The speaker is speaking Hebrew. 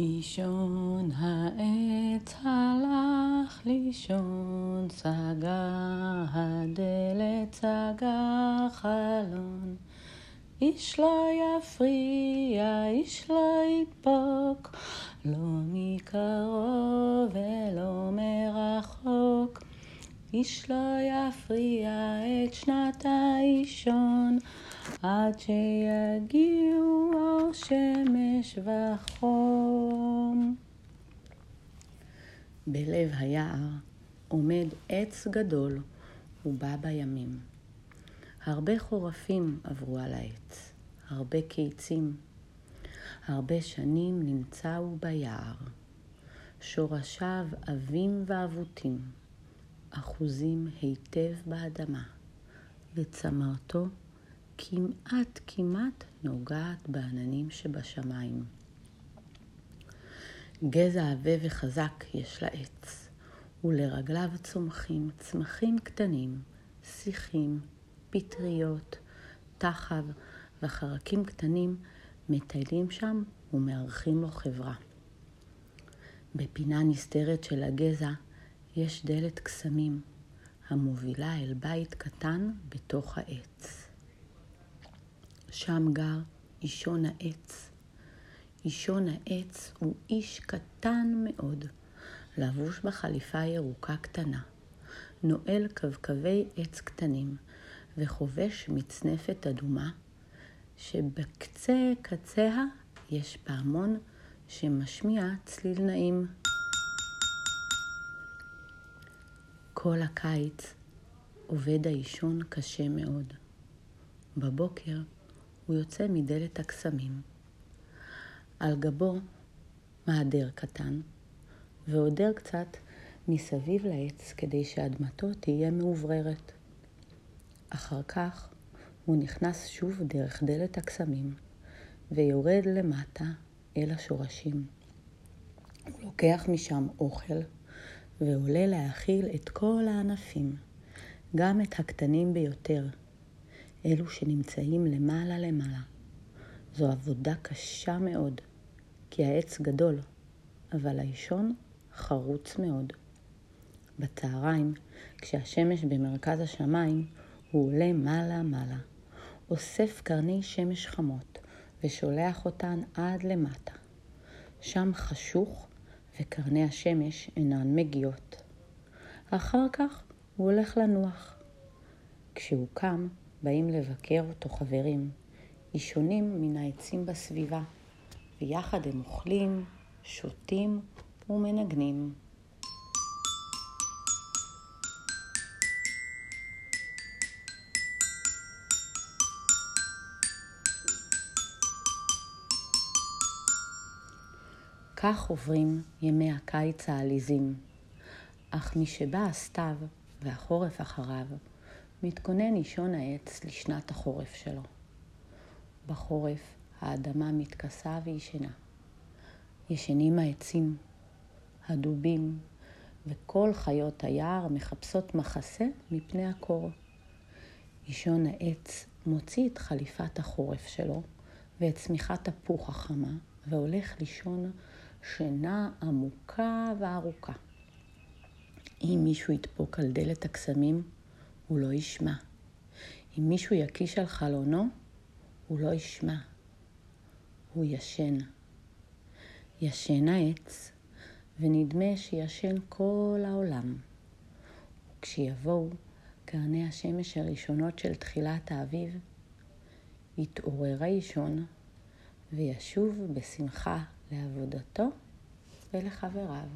אישון העץ הלך לישון, סגר הדלת, סגר חלון. איש לא יפריע, איש לא ידפוק, לא מקרוב ולא מרחוק. איש לא יפריע את שנת האישון, עד שיגיעו אור שמש וחום. בלב היער עומד עץ גדול ובא בימים. הרבה חורפים עברו על העץ, הרבה קיצים. הרבה שנים נמצא הוא ביער. שורשיו עבים ואבותים, אחוזים היטב באדמה, וצמרתו כמעט כמעט נוגעת בעננים שבשמיים. גזע עבה וחזק יש לעץ, ולרגליו צומחים צמחים קטנים, שיחים, פטריות, תחב וחרקים קטנים מטיילים שם ומארחים לו חברה. בפינה נסתרת של הגזע יש דלת קסמים המובילה אל בית קטן בתוך העץ. שם גר אישון העץ. אישון העץ הוא איש קטן מאוד, לבוש בחליפה ירוקה קטנה, נועל קווקווי עץ קטנים וחובש מצנפת אדומה, שבקצה קציה יש פעמון שמשמיע צליל נעים. כל הקיץ עובד האישון קשה מאוד. בבוקר הוא יוצא מדלת הקסמים. על גבו מעדר קטן, ועודר קצת מסביב לעץ כדי שאדמתו תהיה מאובררת. אחר כך הוא נכנס שוב דרך דלת הקסמים, ויורד למטה אל השורשים. הוא לוקח משם אוכל, ועולה להאכיל את כל הענפים, גם את הקטנים ביותר, אלו שנמצאים למעלה למעלה. זו עבודה קשה מאוד, כי העץ גדול, אבל האישון חרוץ מאוד. בצהריים, כשהשמש במרכז השמיים, הוא עולה מעלה-מעלה, אוסף קרני שמש חמות ושולח אותן עד למטה. שם חשוך וקרני השמש אינן מגיעות. אחר כך הוא הולך לנוח. כשהוא קם, באים לבקר אותו חברים, אישונים מן העצים בסביבה, ויחד הם אוכלים, שותים ומנגנים. כך עוברים ימי הקיץ העליזים. אך משבא הסתיו והחורף אחריו, מתכונן אישון העץ לשנת החורף שלו. בחורף האדמה מתכסה וישנה. ישנים העצים, הדובים וכל חיות היער מחפשות מחסה מפני הקור. אישון העץ מוציא את חליפת החורף שלו ואת צמיחת הפוך החמה והולך לישון שינה עמוקה וארוכה. אם מישהו ידפוק על דלת הקסמים, הוא לא ישמע. אם מישהו יקיש על חלונו, הוא לא ישמע. הוא ישן. ישן העץ, ונדמה שישן כל העולם. וכשיבואו קרני השמש הראשונות של תחילת האביב, יתעורר האישון וישוב בשמחה לעבודתו ולחבריו.